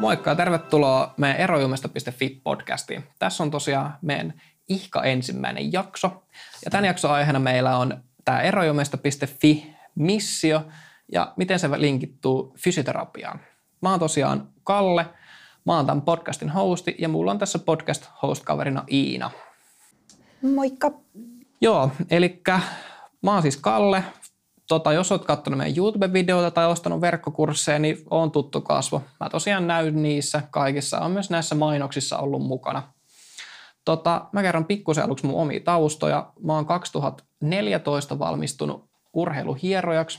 Moikka ja tervetuloa meidän erojumesta.fi podcastiin. Tässä on tosiaan meidän ihka ensimmäinen jakso. Ja tämän jakson aiheena meillä on tämä erojumesta.fi missio ja miten se linkittuu fysioterapiaan. Mä oon tosiaan Kalle, mä oon tämän podcastin hosti ja mulla on tässä podcast host-kaverina Iina. Moikka. Joo, eli mä oon siis Kalle, tota, jos olet katsonut meidän YouTube-videoita tai ostanut verkkokursseja, niin on tuttu kasvo. Mä tosiaan näyn niissä kaikissa. On myös näissä mainoksissa ollut mukana. Tota, mä kerron pikkusen aluksi mun omia taustoja. Mä oon 2014 valmistunut urheiluhierojaksi,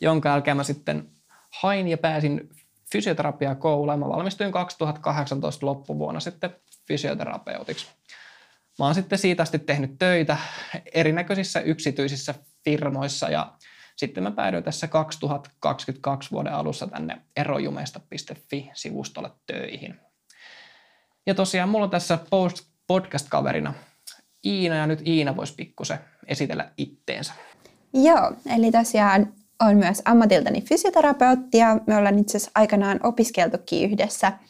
jonka jälkeen mä sitten hain ja pääsin fysioterapiakouluun. Mä valmistuin 2018 loppuvuonna sitten fysioterapeutiksi. Mä oon sitten siitä asti tehnyt töitä erinäköisissä yksityisissä firmoissa ja sitten mä päädyin tässä 2022 vuoden alussa tänne erojumesta.fi-sivustolle töihin. Ja tosiaan mulla on tässä podcast-kaverina Iina ja nyt Iina voisi pikkusen esitellä itteensä. Joo, eli tosiaan on myös ammatiltani fysioterapeutti ja me ollaan itse asiassa aikanaan opiskeltukin yhdessä –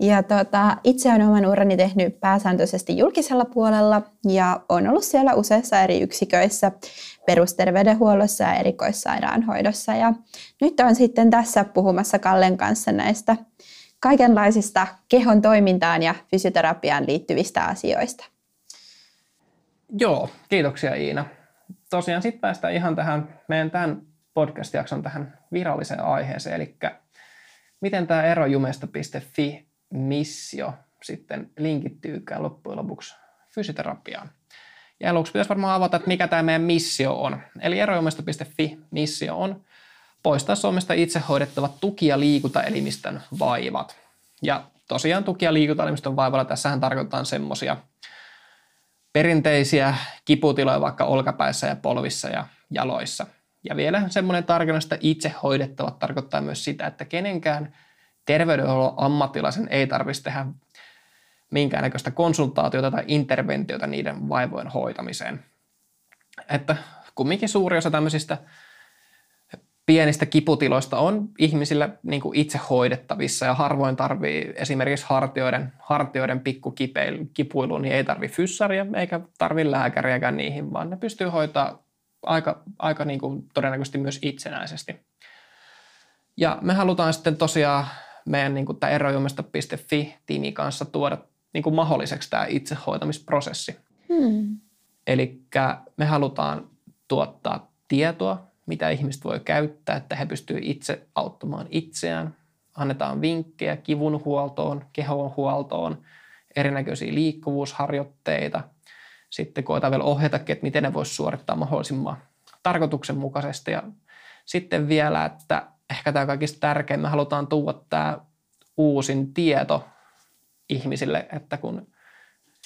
ja tota, itse olen oman urani tehnyt pääsääntöisesti julkisella puolella ja on ollut siellä useissa eri yksiköissä perusterveydenhuollossa ja erikoissairaanhoidossa. Ja nyt on sitten tässä puhumassa Kallen kanssa näistä kaikenlaisista kehon toimintaan ja fysioterapiaan liittyvistä asioista. Joo, kiitoksia Iina. Tosiaan sitten päästään ihan tähän meidän tämän podcast-jakson tähän viralliseen aiheeseen, eli miten tämä erojumesta.fi missio sitten linkittyykään loppujen lopuksi fysioterapiaan. Ja aluksi pitäisi varmaan avata, että mikä tämä meidän missio on. Eli erojumesta.fi missio on poistaa Suomesta itse hoidettavat tuki- ja liikuntaelimistön vaivat. Ja tosiaan tuki- ja liikuntaelimistön vaivalla tässähän tarkoitetaan semmoisia perinteisiä kiputiloja vaikka olkapäissä ja polvissa ja jaloissa. Ja vielä semmoinen tarkennus, että itse hoidettavat tarkoittaa myös sitä, että kenenkään – terveydenhuollon ammattilaisen ei tarvitsisi tehdä minkäännäköistä konsultaatiota tai interventiota niiden vaivojen hoitamiseen. Että kumminkin suuri osa tämmöisistä pienistä kiputiloista on ihmisillä niin kuin itse hoidettavissa ja harvoin tarvii esimerkiksi hartioiden, hartioiden pikkukipuiluun, niin ei tarvi fyssaria eikä tarvi lääkäriäkään niihin, vaan ne pystyy hoitaa aika, aika niin kuin todennäköisesti myös itsenäisesti. Ja me halutaan sitten tosiaan meidän niin kuin, tämä erojumesta.fi-tiimi kanssa tuoda niin kuin mahdolliseksi tämä itsehoitamisprosessi. Hmm. Eli me halutaan tuottaa tietoa, mitä ihmiset voi käyttää, että he pystyvät itse auttamaan itseään. Annetaan vinkkejä kivun huoltoon, kehon huoltoon, erinäköisiä liikkuvuusharjoitteita. Sitten koetaan vielä ohjata, että miten ne voisi suorittaa mahdollisimman tarkoituksenmukaisesti. Ja sitten vielä, että ehkä tämä kaikista tärkein, me halutaan tuoda tämä uusin tieto ihmisille, että kun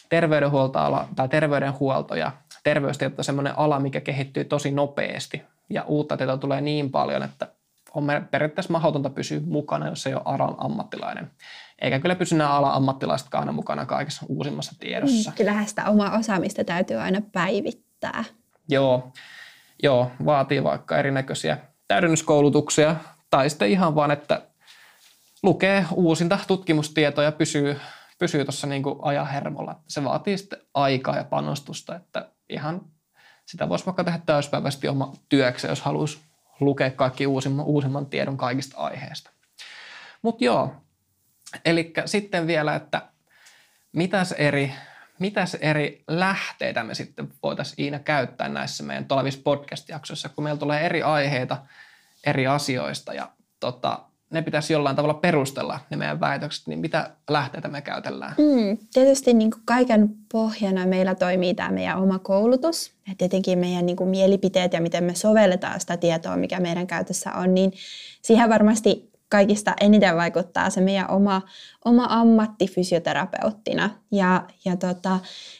terveydenhuoltoala tai terveydenhuolto ja terveystieto on sellainen ala, mikä kehittyy tosi nopeasti ja uutta tietoa tulee niin paljon, että on periaatteessa mahdotonta pysyä mukana, jos ei ole alan ammattilainen. Eikä kyllä pysy nämä alan ammattilaisetkaan aina mukana kaikessa uusimmassa tiedossa. Mm, kyllähän sitä omaa osaamista täytyy aina päivittää. Joo, joo vaatii vaikka erinäköisiä täydennyskoulutuksia tai sitten ihan vaan, että lukee uusinta tutkimustietoja, pysyy, pysyy tuossa niin ajan hermolla. Se vaatii sitten aikaa ja panostusta, että ihan sitä voisi vaikka tehdä täyspäiväisesti oma työksi, jos haluaisi lukea kaikki uusimman, uusimman tiedon kaikista aiheista. Mutta joo, eli sitten vielä, että mitäs eri, mitäs eri lähteitä me sitten voitaisiin Iina käyttää näissä meidän tulevissa podcast-jaksoissa, kun meillä tulee eri aiheita eri asioista ja tota, ne pitäisi jollain tavalla perustella ne meidän väitökset, niin mitä lähteitä me käytellään? Mm, tietysti niin kuin kaiken pohjana meillä toimii tämä meidän oma koulutus ja tietenkin meidän niin kuin mielipiteet ja miten me sovelletaan sitä tietoa, mikä meidän käytössä on, niin siihen varmasti kaikista eniten vaikuttaa se meidän oma, oma ammatti fysioterapeuttina ja, ja tota,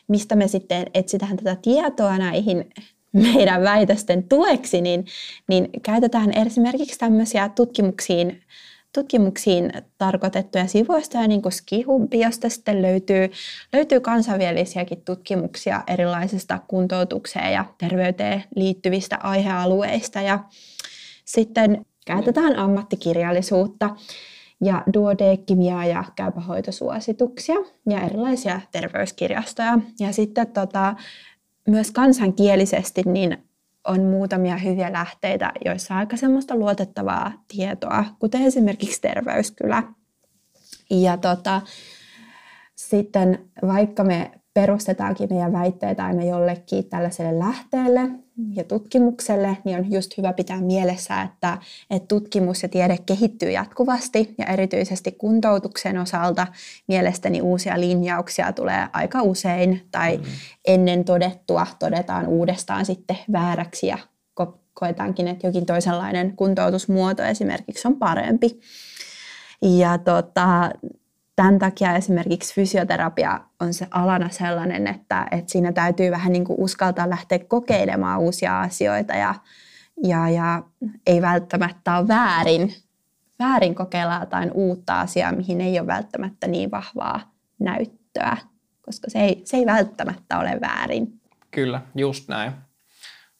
mistä me sitten etsitään tätä tietoa näihin meidän väitösten tueksi, niin, niin käytetään esimerkiksi tämmöisiä tutkimuksiin, tutkimuksiin tarkoitettuja sivustoja, niin kuin Skihumpi, josta sitten löytyy, löytyy kansainvälisiäkin tutkimuksia erilaisista kuntoutukseen ja terveyteen liittyvistä aihealueista. Ja sitten käytetään ammattikirjallisuutta. ja duodekimiaa ja käypähoitosuosituksia ja erilaisia terveyskirjastoja. Ja sitten tota, myös kansankielisesti niin on muutamia hyviä lähteitä, joissa on aika semmoista luotettavaa tietoa, kuten esimerkiksi Terveyskylä. Ja tota, sitten vaikka me perustetaankin meidän väitteitä aina jollekin tällaiselle lähteelle ja tutkimukselle, niin on just hyvä pitää mielessä, että, että tutkimus ja tiede kehittyy jatkuvasti ja erityisesti kuntoutuksen osalta mielestäni uusia linjauksia tulee aika usein tai mm. ennen todettua todetaan uudestaan sitten vääräksi ja koetaankin, että jokin toisenlainen kuntoutusmuoto esimerkiksi on parempi. Ja tota, tämän takia esimerkiksi fysioterapia on se alana sellainen, että, että siinä täytyy vähän niin kuin uskaltaa lähteä kokeilemaan uusia asioita ja, ja, ja ei välttämättä ole väärin, väärin kokeilla jotain uutta asiaa, mihin ei ole välttämättä niin vahvaa näyttöä, koska se ei, se ei välttämättä ole väärin. Kyllä, just näin.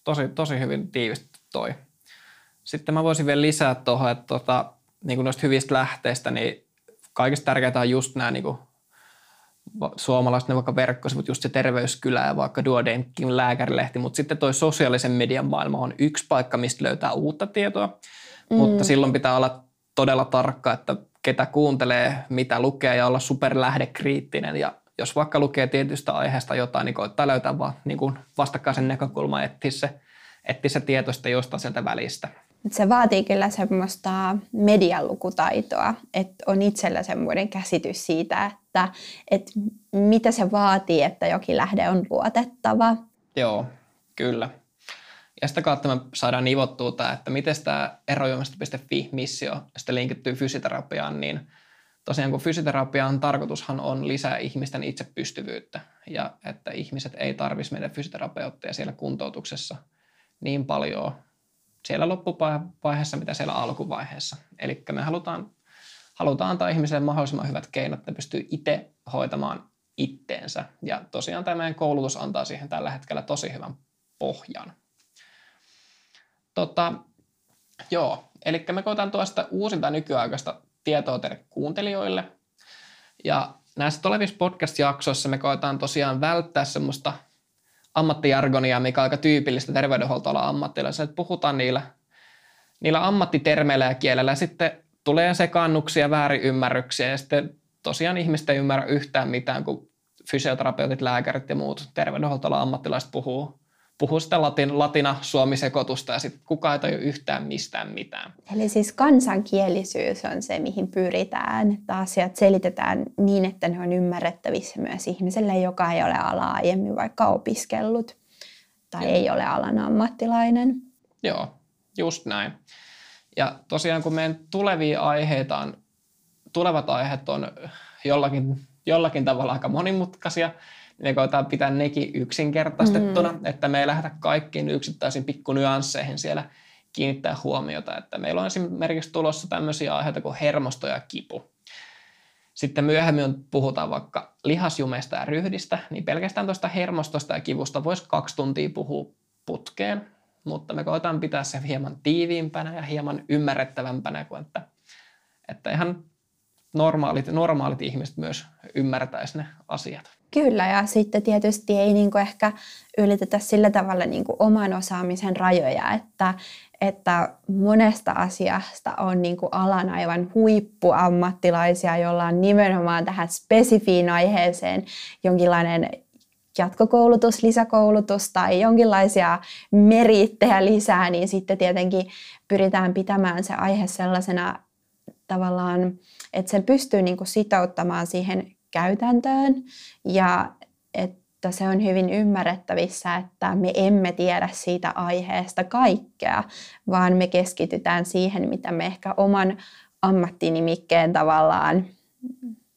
Tosi, tosi hyvin tiivistetty toi. Sitten mä voisin vielä lisää tuohon, että tota, niin kuin noista hyvistä lähteistä, niin kaikista tärkeintä on just nämä niin kuin, suomalaiset ne vaikka verkkosivut, just se terveyskylä ja vaikka Duodenkin lääkärilehti, mutta sitten toi sosiaalisen median maailma on yksi paikka, mistä löytää uutta tietoa, mm. mutta silloin pitää olla todella tarkka, että ketä kuuntelee, mitä lukee ja olla superlähdekriittinen. Ja jos vaikka lukee tietystä aiheesta jotain, niin koittaa löytää vaan niin kuin vastakkaisen näkökulman, etsiä se, etsiä se tieto sitten jostain sieltä välistä se vaatii kyllä semmoista medialukutaitoa, että on itsellä semmoinen käsitys siitä, että, että mitä se vaatii, että jokin lähde on luotettava. Joo, kyllä. Ja sitä kautta me saadaan nivottua tämä, että miten tämä erojuomasta.fi-missio sitten linkittyy fysioterapiaan, niin tosiaan kun fysioterapian tarkoitushan on lisää ihmisten itsepystyvyyttä ja että ihmiset ei tarvitsisi meidän fysioterapeutteja siellä kuntoutuksessa niin paljon siellä loppuvaiheessa, mitä siellä alkuvaiheessa. Eli me halutaan, halutaan antaa ihmisille mahdollisimman hyvät keinot, että pystyy itse hoitamaan itteensä. Ja tosiaan tämä meidän koulutus antaa siihen tällä hetkellä tosi hyvän pohjan. Tota, joo, eli me koetaan tuosta uusinta nykyaikaista tietoa teille kuuntelijoille. Ja näissä tulevissa podcast-jaksoissa me koetaan tosiaan välttää semmoista ammattijargonia, mikä on aika tyypillistä terveydenhuoltoalan ammattilaisille, että puhutaan niillä, niillä ammattitermeillä ja kielellä. Sitten tulee sekannuksia, väärinymmärryksiä ja sitten tosiaan ihmiset ei ymmärrä yhtään mitään, kun fysioterapeutit, lääkärit ja muut terveydenhuoltoalan ammattilaiset puhuu puhuu sitä latin, latina-suomi-sekoitusta ja sitten kukaan ei tajua yhtään mistään mitään. Eli siis kansankielisyys on se, mihin pyritään, että asiat selitetään niin, että ne on ymmärrettävissä myös ihmiselle, joka ei ole alaa aiemmin vaikka opiskellut tai Joo. ei ole alan ammattilainen. Joo, just näin. Ja tosiaan kun meidän tulevia aiheita on, tulevat aiheet on jollakin, jollakin tavalla aika monimutkaisia, me koetaan pitää nekin yksinkertaistettuna, mm. että me ei lähdetä kaikkiin yksittäisiin pikkunyansseihin siellä kiinnittää huomiota. Että meillä on esimerkiksi tulossa tämmöisiä aiheita kuin hermosto ja kipu. Sitten myöhemmin puhutaan vaikka lihasjumeista ja ryhdistä, niin pelkästään tuosta hermostosta ja kivusta voisi kaksi tuntia puhua putkeen, mutta me koetaan pitää se hieman tiiviimpänä ja hieman ymmärrettävämpänä kuin että, että ihan normaalit, normaalit ihmiset myös ymmärtäisi ne asiat. Kyllä, ja sitten tietysti ei niin kuin ehkä ylitetä sillä tavalla niin kuin oman osaamisen rajoja, että, että monesta asiasta on niin kuin alan aivan huippuammattilaisia, joilla on nimenomaan tähän spesifiin aiheeseen jonkinlainen jatkokoulutus, lisäkoulutus tai jonkinlaisia merittejä lisää, niin sitten tietenkin pyritään pitämään se aihe sellaisena tavallaan, että sen pystyy niin kuin sitouttamaan siihen käytäntöön ja että se on hyvin ymmärrettävissä, että me emme tiedä siitä aiheesta kaikkea, vaan me keskitytään siihen, mitä me ehkä oman ammattinimikkeen tavallaan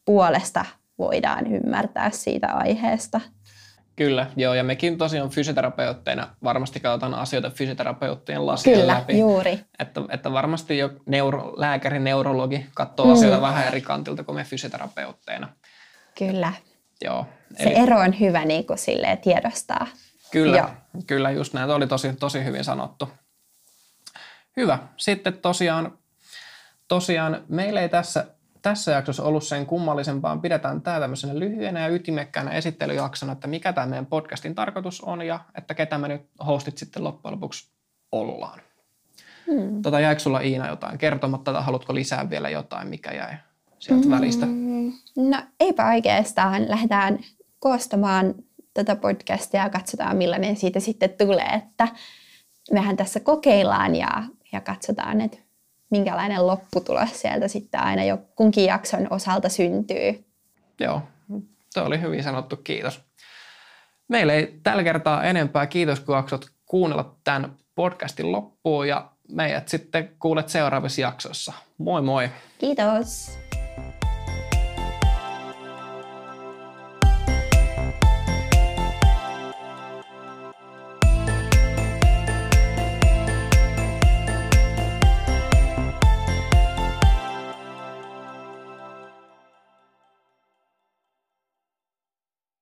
puolesta voidaan ymmärtää siitä aiheesta. Kyllä, joo, ja mekin tosiaan fysioterapeutteina varmasti katsotaan asioita fysioterapeuttien lasien Kyllä, läpi. juuri. Että, että varmasti jo neuro, lääkäri, neurologi katsoo mm. asioita vähän eri kantilta kuin me fysioterapeutteina. Kyllä. Joo. Se eli... ero on hyvä niin kuin silleen tiedostaa. Kyllä, Joo. kyllä just näin. Oli tosi, tosi hyvin sanottu. Hyvä. Sitten tosiaan, tosiaan meillä ei tässä tässä jaksossa ollut sen kummallisempaa. Pidetään tämä tämmöisenä lyhyenä ja ytimekkäänä esittelyjaksona, että mikä tämä meidän podcastin tarkoitus on ja että ketä me nyt hostit sitten loppujen lopuksi ollaan. Hmm. Tota, jäikö sulla Iina jotain kertomatta tai haluatko lisää vielä jotain, mikä jäi sieltä hmm. välistä? No eipä oikeastaan. Lähdetään koostamaan tätä podcastia ja katsotaan millainen siitä sitten tulee, että mehän tässä kokeillaan ja, ja katsotaan, että minkälainen lopputulos sieltä sitten aina jo kunkin jakson osalta syntyy. Joo, se oli hyvin sanottu, kiitos. Meillä ei tällä kertaa enempää. Kiitos, kun jaksot kuunnella tämän podcastin loppuun ja meidät sitten kuulet seuraavassa jaksossa. Moi moi! Kiitos!